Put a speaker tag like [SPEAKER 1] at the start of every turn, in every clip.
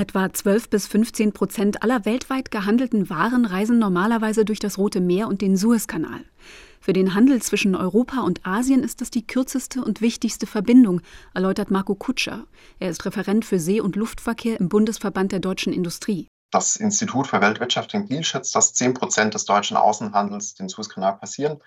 [SPEAKER 1] Etwa 12 bis 15 Prozent aller weltweit gehandelten Waren reisen normalerweise durch das Rote Meer und den Suezkanal. Für den Handel zwischen Europa und Asien ist das die kürzeste und wichtigste Verbindung, erläutert Marco Kutscher. Er ist Referent für See- und Luftverkehr im Bundesverband der deutschen Industrie.
[SPEAKER 2] Das Institut für Weltwirtschaft in Kiel schätzt, dass 10 Prozent des deutschen Außenhandels den Suezkanal passieren.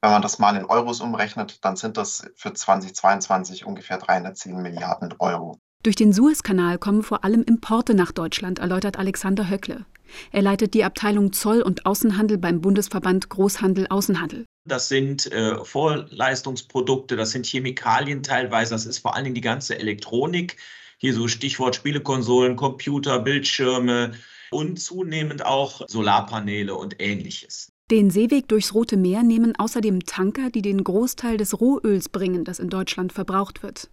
[SPEAKER 2] Wenn man das mal in Euros umrechnet, dann sind das für 2022 ungefähr 310 Milliarden Euro.
[SPEAKER 1] Durch den Suezkanal kommen vor allem Importe nach Deutschland, erläutert Alexander Höckle. Er leitet die Abteilung Zoll und Außenhandel beim Bundesverband Großhandel Außenhandel.
[SPEAKER 3] Das sind äh, Vorleistungsprodukte, das sind Chemikalien teilweise, das ist vor allen Dingen die ganze Elektronik. Hier so Stichwort Spielekonsolen, Computer, Bildschirme und zunehmend auch Solarpaneele und ähnliches.
[SPEAKER 1] Den Seeweg durchs Rote Meer nehmen außerdem Tanker, die den Großteil des Rohöls bringen, das in Deutschland verbraucht wird.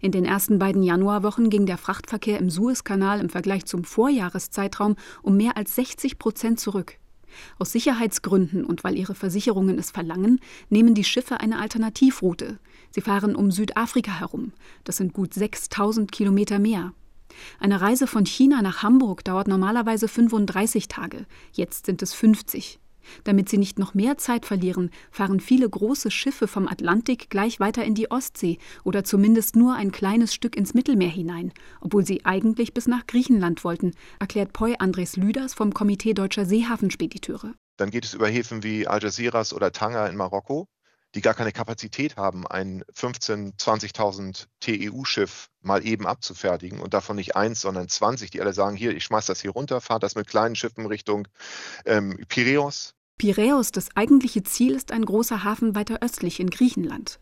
[SPEAKER 1] In den ersten beiden Januarwochen ging der Frachtverkehr im Suezkanal im Vergleich zum Vorjahreszeitraum um mehr als 60 Prozent zurück. Aus Sicherheitsgründen und weil ihre Versicherungen es verlangen, nehmen die Schiffe eine Alternativroute. Sie fahren um Südafrika herum. Das sind gut 6000 Kilometer mehr. Eine Reise von China nach Hamburg dauert normalerweise 35 Tage. Jetzt sind es 50. Damit sie nicht noch mehr Zeit verlieren, fahren viele große Schiffe vom Atlantik gleich weiter in die Ostsee oder zumindest nur ein kleines Stück ins Mittelmeer hinein, obwohl sie eigentlich bis nach Griechenland wollten, erklärt Poi Andres Lüders vom Komitee Deutscher Seehafenspediteure.
[SPEAKER 4] Dann geht es über Häfen wie Algeciras oder Tanger in Marokko, die gar keine Kapazität haben, ein 15.000, 20.000 TEU-Schiff mal eben abzufertigen und davon nicht eins, sondern 20, die alle sagen, hier, ich schmeiß das hier runter, fahre das mit kleinen Schiffen Richtung ähm, Piräus
[SPEAKER 1] Piräus, das eigentliche Ziel, ist ein großer Hafen weiter östlich in Griechenland.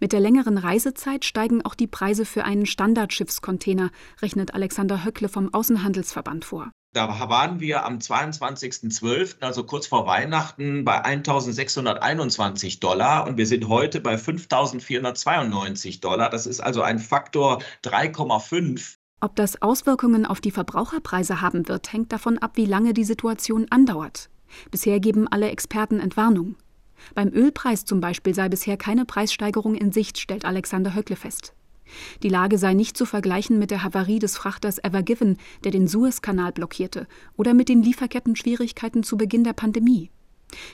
[SPEAKER 1] Mit der längeren Reisezeit steigen auch die Preise für einen Standardschiffscontainer, rechnet Alexander Höckle vom Außenhandelsverband vor.
[SPEAKER 3] Da waren wir am 22.12., also kurz vor Weihnachten, bei 1.621 Dollar und wir sind heute bei 5.492 Dollar. Das ist also ein Faktor 3,5.
[SPEAKER 1] Ob das Auswirkungen auf die Verbraucherpreise haben wird, hängt davon ab, wie lange die Situation andauert. Bisher geben alle Experten Entwarnung. Beim Ölpreis zum Beispiel sei bisher keine Preissteigerung in Sicht, stellt Alexander Höckle fest. Die Lage sei nicht zu vergleichen mit der Havarie des Frachters Ever Given, der den Suezkanal blockierte, oder mit den Lieferkettenschwierigkeiten zu Beginn der Pandemie.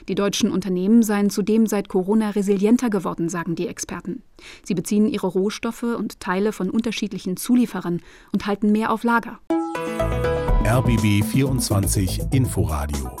[SPEAKER 1] Die deutschen Unternehmen seien zudem seit Corona resilienter geworden, sagen die Experten. Sie beziehen ihre Rohstoffe und Teile von unterschiedlichen Zulieferern und halten mehr auf Lager.
[SPEAKER 5] RBB 24 Inforadio